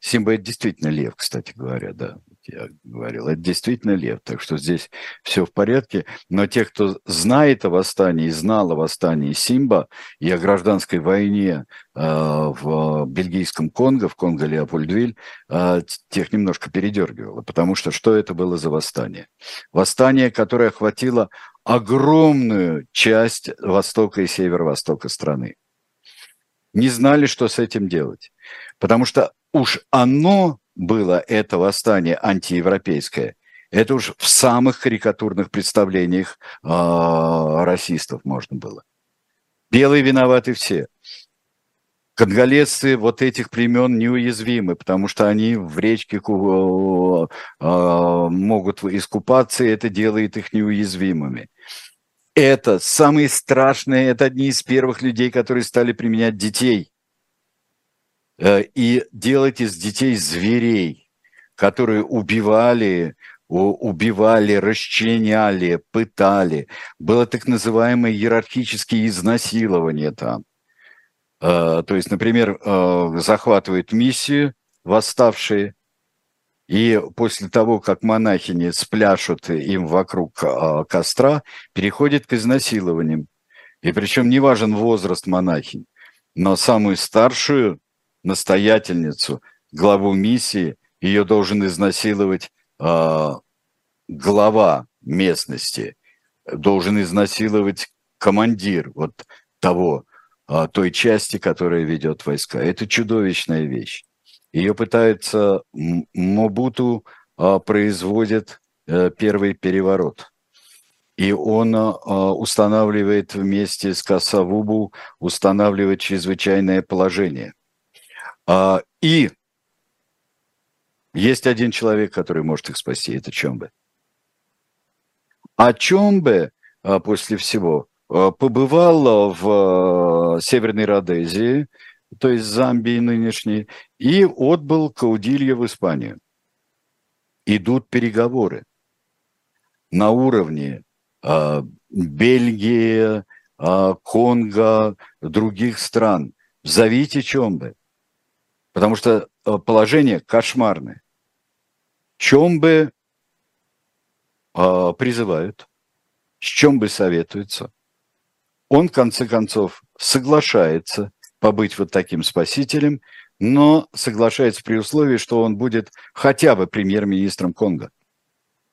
Симба – это действительно лев, кстати говоря, да я говорил, это действительно лев, так что здесь все в порядке. Но те, кто знает о восстании, знал о восстании Симба и о гражданской войне э, в бельгийском Конго, в Конго-Леопольдвиль, э, тех немножко передергивало, потому что что это было за восстание? Восстание, которое охватило огромную часть востока и северо-востока страны. Не знали, что с этим делать. Потому что уж оно было, это восстание антиевропейское, это уж в самых карикатурных представлениях э, расистов можно было. Белые виноваты все. Конголезцы вот этих племен неуязвимы, потому что они в речке э, могут искупаться, и это делает их неуязвимыми. Это самые страшные, это одни из первых людей, которые стали применять детей и делать из детей зверей, которые убивали, убивали, расчленяли, пытали. Было так называемое иерархические изнасилования там. Э, то есть, например, э, захватывают миссию восставшие, и после того, как монахини спляшут им вокруг э, костра, переходит к изнасилованиям. И причем не важен возраст монахинь, но самую старшую настоятельницу, главу миссии, ее должен изнасиловать глава местности, должен изнасиловать командир вот того а, той части, которая ведет войска. Это чудовищная вещь. Ее пытаются Мобуту а, производит а, первый переворот. И он устанавливает вместе с Касавубу, устанавливает чрезвычайное положение. А, и есть один человек, который может их спасти, это Чомбе. А Чомбе а, после всего а, побывал в Северной Родезии, то есть Замбии нынешней, и отбыл Каудилья в Испанию. Идут переговоры на уровне э, Бельгии, Конго, других стран. Зовите Чомбе, потому что положение кошмарное. Чомбе э, призывают, с чем бы советуется. Он, в конце концов, соглашается побыть вот таким спасителем, но соглашается при условии, что он будет хотя бы премьер-министром Конго.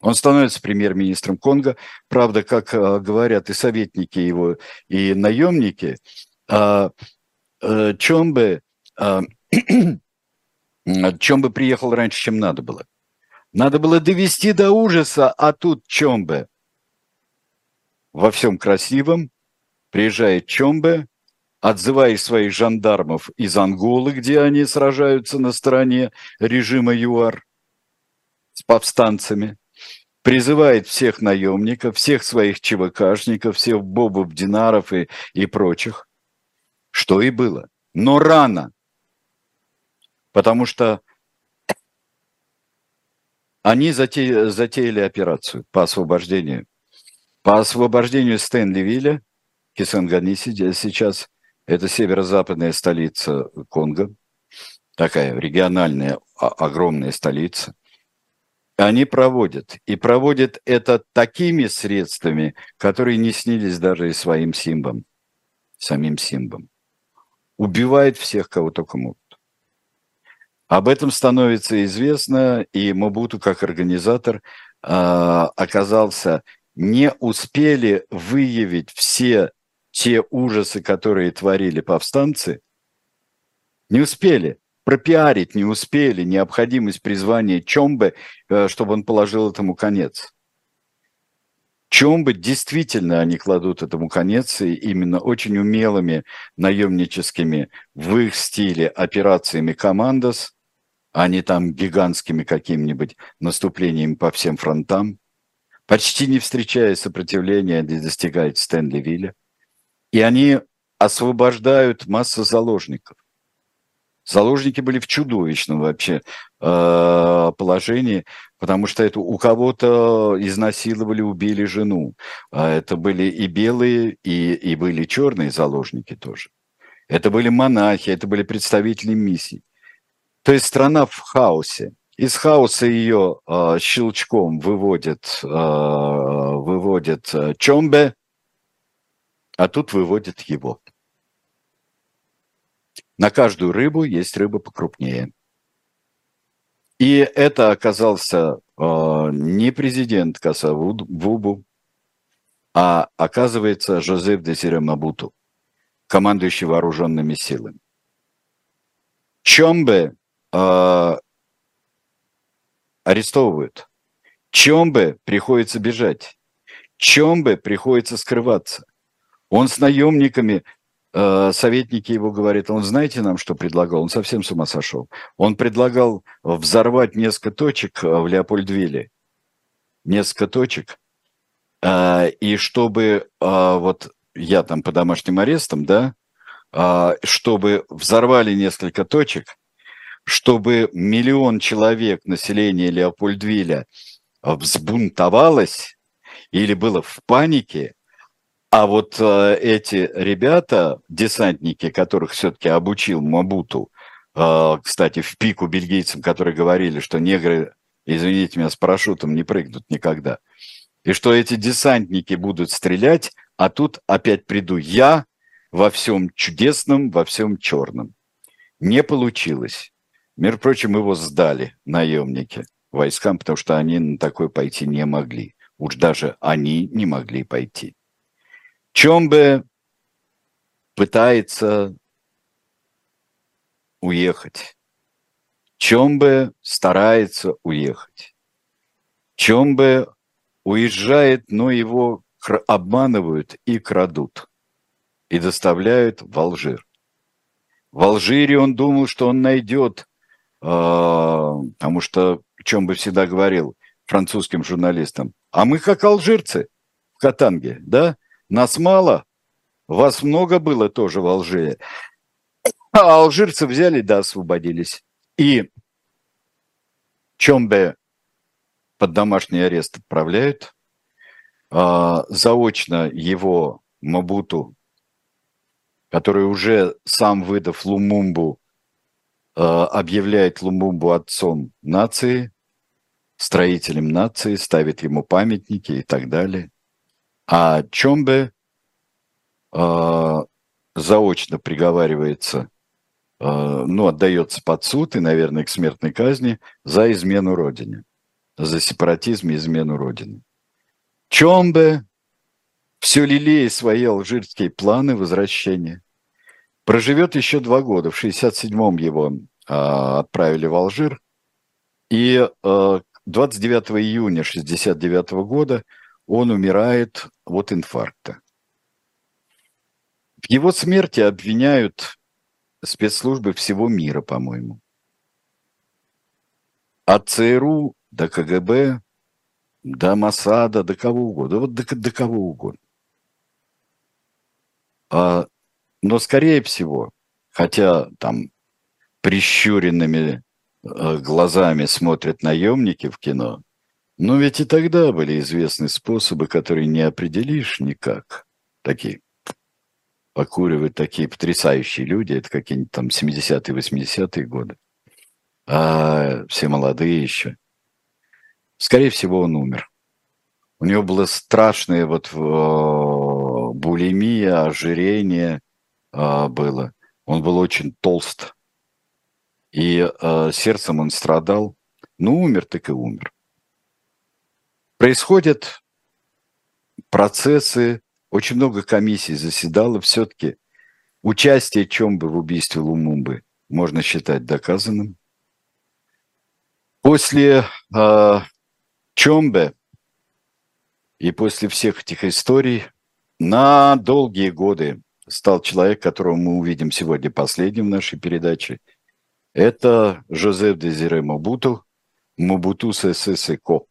Он становится премьер-министром Конго. Правда, как э, говорят и советники его, и наемники, э, э, Чомбе, э, Чомбе приехал раньше, чем надо было. Надо было довести до ужаса, а тут Чомбе. Во всем красивом приезжает Чомбе, отзывая своих жандармов из Анголы, где они сражаются на стороне режима ЮАР с повстанцами, призывает всех наемников, всех своих ЧВКшников, всех бобов, динаров и, и прочих, что и было. Но рано, потому что они затеяли, затеяли операцию по освобождению. По освобождению Стэнли Вилля, Кисангани сейчас, это северо-западная столица Конго, такая региональная огромная столица. Они проводят. И проводят это такими средствами, которые не снились даже и своим Симбам, самим Симбам. Убивает всех, кого только могут. Об этом становится известно, и Мобуту как организатор э, оказался, не успели выявить все те ужасы, которые творили повстанцы, не успели пропиарить, не успели необходимость призвания Чомбе, э, чтобы он положил этому конец. Чомбы действительно они кладут этому конец, и именно очень умелыми наемническими в их стиле операциями «Командос», а не там гигантскими какими-нибудь наступлениями по всем фронтам, почти не встречая сопротивления, достигает Стэнли Вилля. И они освобождают массу заложников. Заложники были в чудовищном вообще э, положении, потому что это у кого-то изнасиловали, убили жену. А это были и белые, и, и были черные заложники тоже. Это были монахи, это были представители миссий. То есть страна в хаосе. Из хаоса ее э, щелчком выводит, э, выводит э, Чомбе, а тут выводит его. На каждую рыбу есть рыба покрупнее. И это оказался э, не президент Касавубу, а оказывается Жозеф Десире Мабуту, командующий вооруженными силами. Чомбе э, арестовывают. Чомбе приходится бежать. Чомбе приходится скрываться. Он с наемниками, э, советники его говорят, он знаете нам, что предлагал? Он совсем с ума сошел. Он предлагал взорвать несколько точек в Леопольдвилле. Несколько точек. Э, и чтобы э, вот я там по домашним арестам, да, чтобы взорвали несколько точек, чтобы миллион человек населения Леопольдвилля взбунтовалось или было в панике, а вот э, эти ребята, десантники, которых все-таки обучил Мабуту, э, кстати, в пику бельгийцам, которые говорили, что негры, извините меня, с парашютом не прыгнут никогда, и что эти десантники будут стрелять, а тут опять приду я во всем чудесном, во всем черном. Не получилось. Между прочим, его сдали наемники войскам, потому что они на такое пойти не могли. Уж даже они не могли пойти. Чомбе пытается уехать. Чомбе старается уехать. Чомбе уезжает, но его обманывают и крадут. И доставляют в Алжир. В Алжире он думал, что он найдет, потому что, о чем бы всегда говорил французским журналистам, а мы как алжирцы в Катанге, да? Нас мало, вас много было тоже в Алжире. А алжирцы взяли, да, освободились. И Чомбе под домашний арест отправляют. А, заочно его Мабуту, который уже сам выдав Лумумбу, а, объявляет Лумумбу отцом нации, строителем нации, ставит ему памятники и так далее. А Чомбе а, заочно приговаривается Э, ну, отдается под суд и, наверное, к смертной казни за измену Родине, за сепаратизм и измену Родины. Чомбе, все лелея свои алжирские планы возвращения, проживет еще два года. В 67-м его а, отправили в Алжир, и а, 29 июня 69 -го года он умирает от инфаркта. В его смерти обвиняют спецслужбы всего мира, по-моему. От ЦРУ до КГБ, до Масада, до кого угодно. Вот до, до кого угодно. А, но, скорее всего, хотя там прищуренными э, глазами смотрят наемники в кино, но ведь и тогда были известны способы, которые не определишь никак. Такие покуривают такие потрясающие люди, это какие-нибудь там 70-е, 80-е годы, а все молодые еще. Скорее всего, он умер. У него было страшное вот э, булимия, ожирение э, было. Он был очень толст. И э, сердцем он страдал. Ну, умер, так и умер. Происходят процессы очень много комиссий заседало, все-таки участие Чомбы в убийстве Лумумбы можно считать доказанным. После э, Чомбе и после всех этих историй на долгие годы стал человек, которого мы увидим сегодня последним в нашей передаче. Это Жозеф Дезире Мабуту, Мабуту Сесесеко,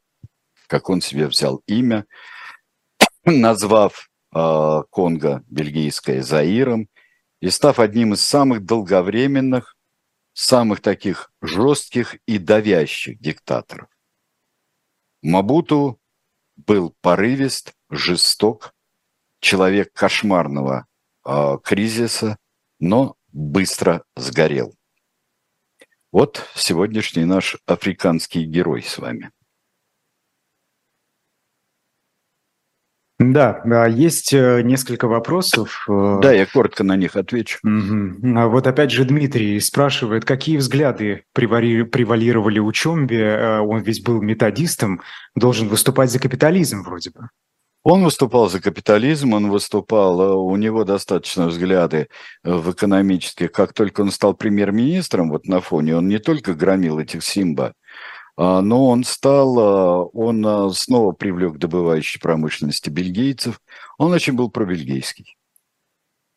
как он себе взял имя, назвав а, Конго бельгийское Заиром и став одним из самых долговременных, самых таких жестких и давящих диктаторов. Мабуту был порывист, жесток, человек кошмарного э, кризиса, но быстро сгорел. Вот сегодняшний наш африканский герой с вами. Да, есть э, несколько вопросов. Э. Да, я коротко на них отвечу. Угу. Вот опять же Дмитрий спрашивает, какие взгляды превалировали у Чомби? Э, он ведь был методистом, должен выступать за капитализм вроде бы. Он выступал за капитализм, он выступал, у него достаточно взгляды в экономических. Как только он стал премьер-министром, вот на фоне, он не только громил этих Симба, а, но он стал, а, он снова привлек добывающей промышленности бельгийцев. Он очень был пробельгийский.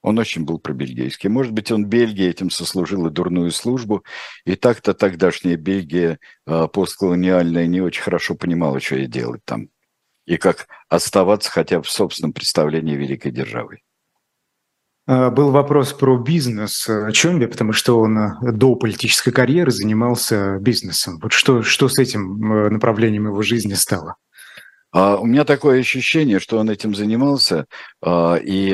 Он очень был пробельгийский. Может быть, он Бельгии этим сослужил и дурную службу. И так-то тогдашняя Бельгия постколониальная не очень хорошо понимала, что ей делать там. И как оставаться хотя бы в собственном представлении великой державой. А, был вопрос про бизнес Чомби, потому что он э, до политической карьеры занимался бизнесом. Вот что, что с этим э, направлением его жизни стало? А, у меня такое ощущение, что он этим занимался а, и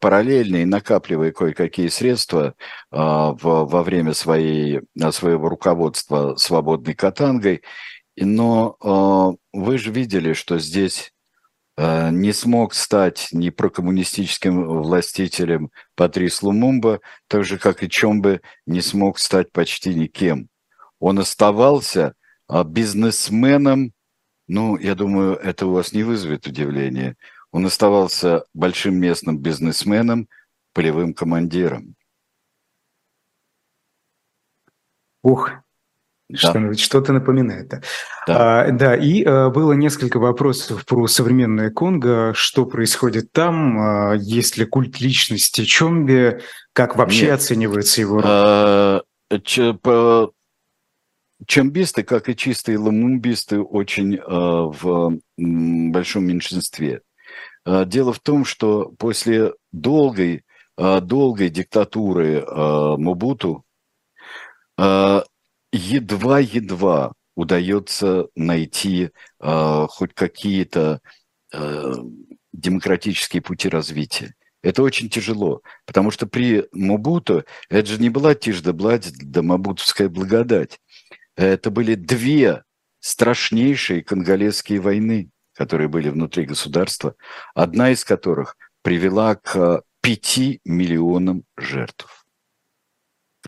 параллельно, и накапливая кое-какие средства во время своей, своего руководства свободной катангой. Но вы же видели, что здесь Э, не смог стать ни прокоммунистическим властителем Патрис Лумумба, так же, как и Чомбе не смог стать почти никем. Он оставался а, бизнесменом, ну, я думаю, это у вас не вызовет удивления. Он оставался большим местным бизнесменом, полевым командиром. Ух, да. Что, что-то напоминает. Да, а, да и а, было несколько вопросов про современное Конго. Что происходит там? А, есть ли культ личности Чомби? Как вообще Нет. оценивается его роль? А, по, чомбисты, как и чистые ламумбисты, очень а, в большом меньшинстве. А, дело в том, что после долгой, а, долгой диктатуры а, Мубуту а, едва-едва удается найти э, хоть какие-то э, демократические пути развития. Это очень тяжело, потому что при Мобуту это же не была тишь да бладь да мабутовская благодать. Это были две страшнейшие конголезские войны, которые были внутри государства, одна из которых привела к пяти миллионам жертв.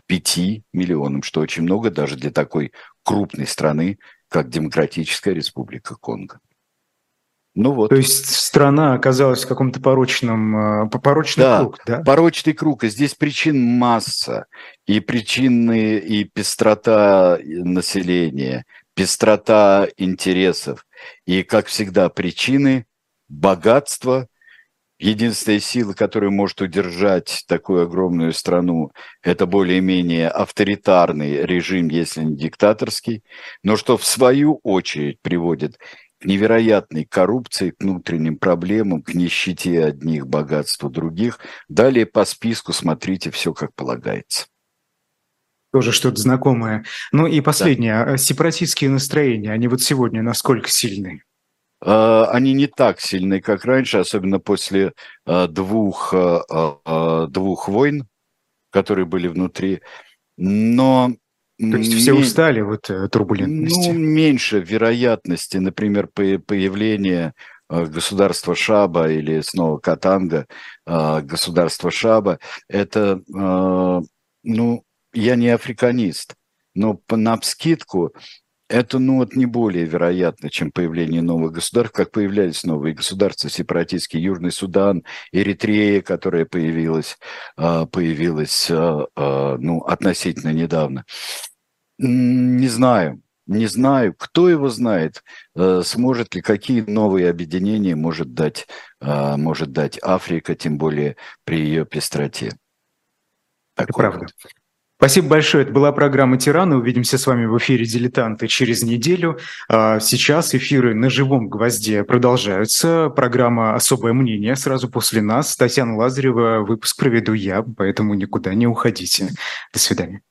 5 миллионам, что очень много даже для такой крупной страны, как Демократическая Республика Конго. Ну вот. То есть страна оказалась в каком-то порочном, э, порочный да, круг, да? порочный круг. И здесь причин масса. И причины, и пестрота населения, пестрота интересов. И, как всегда, причины богатства – единственная сила, которая может удержать такую огромную страну, это более-менее авторитарный режим, если не диктаторский, но что в свою очередь приводит к невероятной коррупции, к внутренним проблемам, к нищете одних, богатству других. Далее по списку смотрите все как полагается. Тоже что-то знакомое. Ну и последнее. Да. Сепаратистские настроения, они вот сегодня насколько сильны? А, они не так сильны, как раньше, особенно после а, двух, а, двух войн, которые были внутри. Но то есть все устали вот э, турбулентности? Ну, меньше вероятности, например, появления государства Шаба или снова Катанга, государства Шаба. Это, ну, я не африканист, но на вскидку это, ну, вот не более вероятно, чем появление новых государств, как появлялись новые государства, сепаратистский Южный Судан, Эритрея, которая появилась, а, появилась, а, а, ну, относительно недавно. Не знаю, не знаю, кто его знает, сможет ли, какие новые объединения может дать, может дать Африка, тем более при ее пестроте. Это правда. Вот. Спасибо большое. Это была программа «Тираны». Увидимся с вами в эфире «Дилетанты» через неделю. А, сейчас эфиры на живом гвозде продолжаются. Программа «Особое мнение» сразу после нас. Татьяна Лазарева. Выпуск проведу я, поэтому никуда не уходите. До свидания.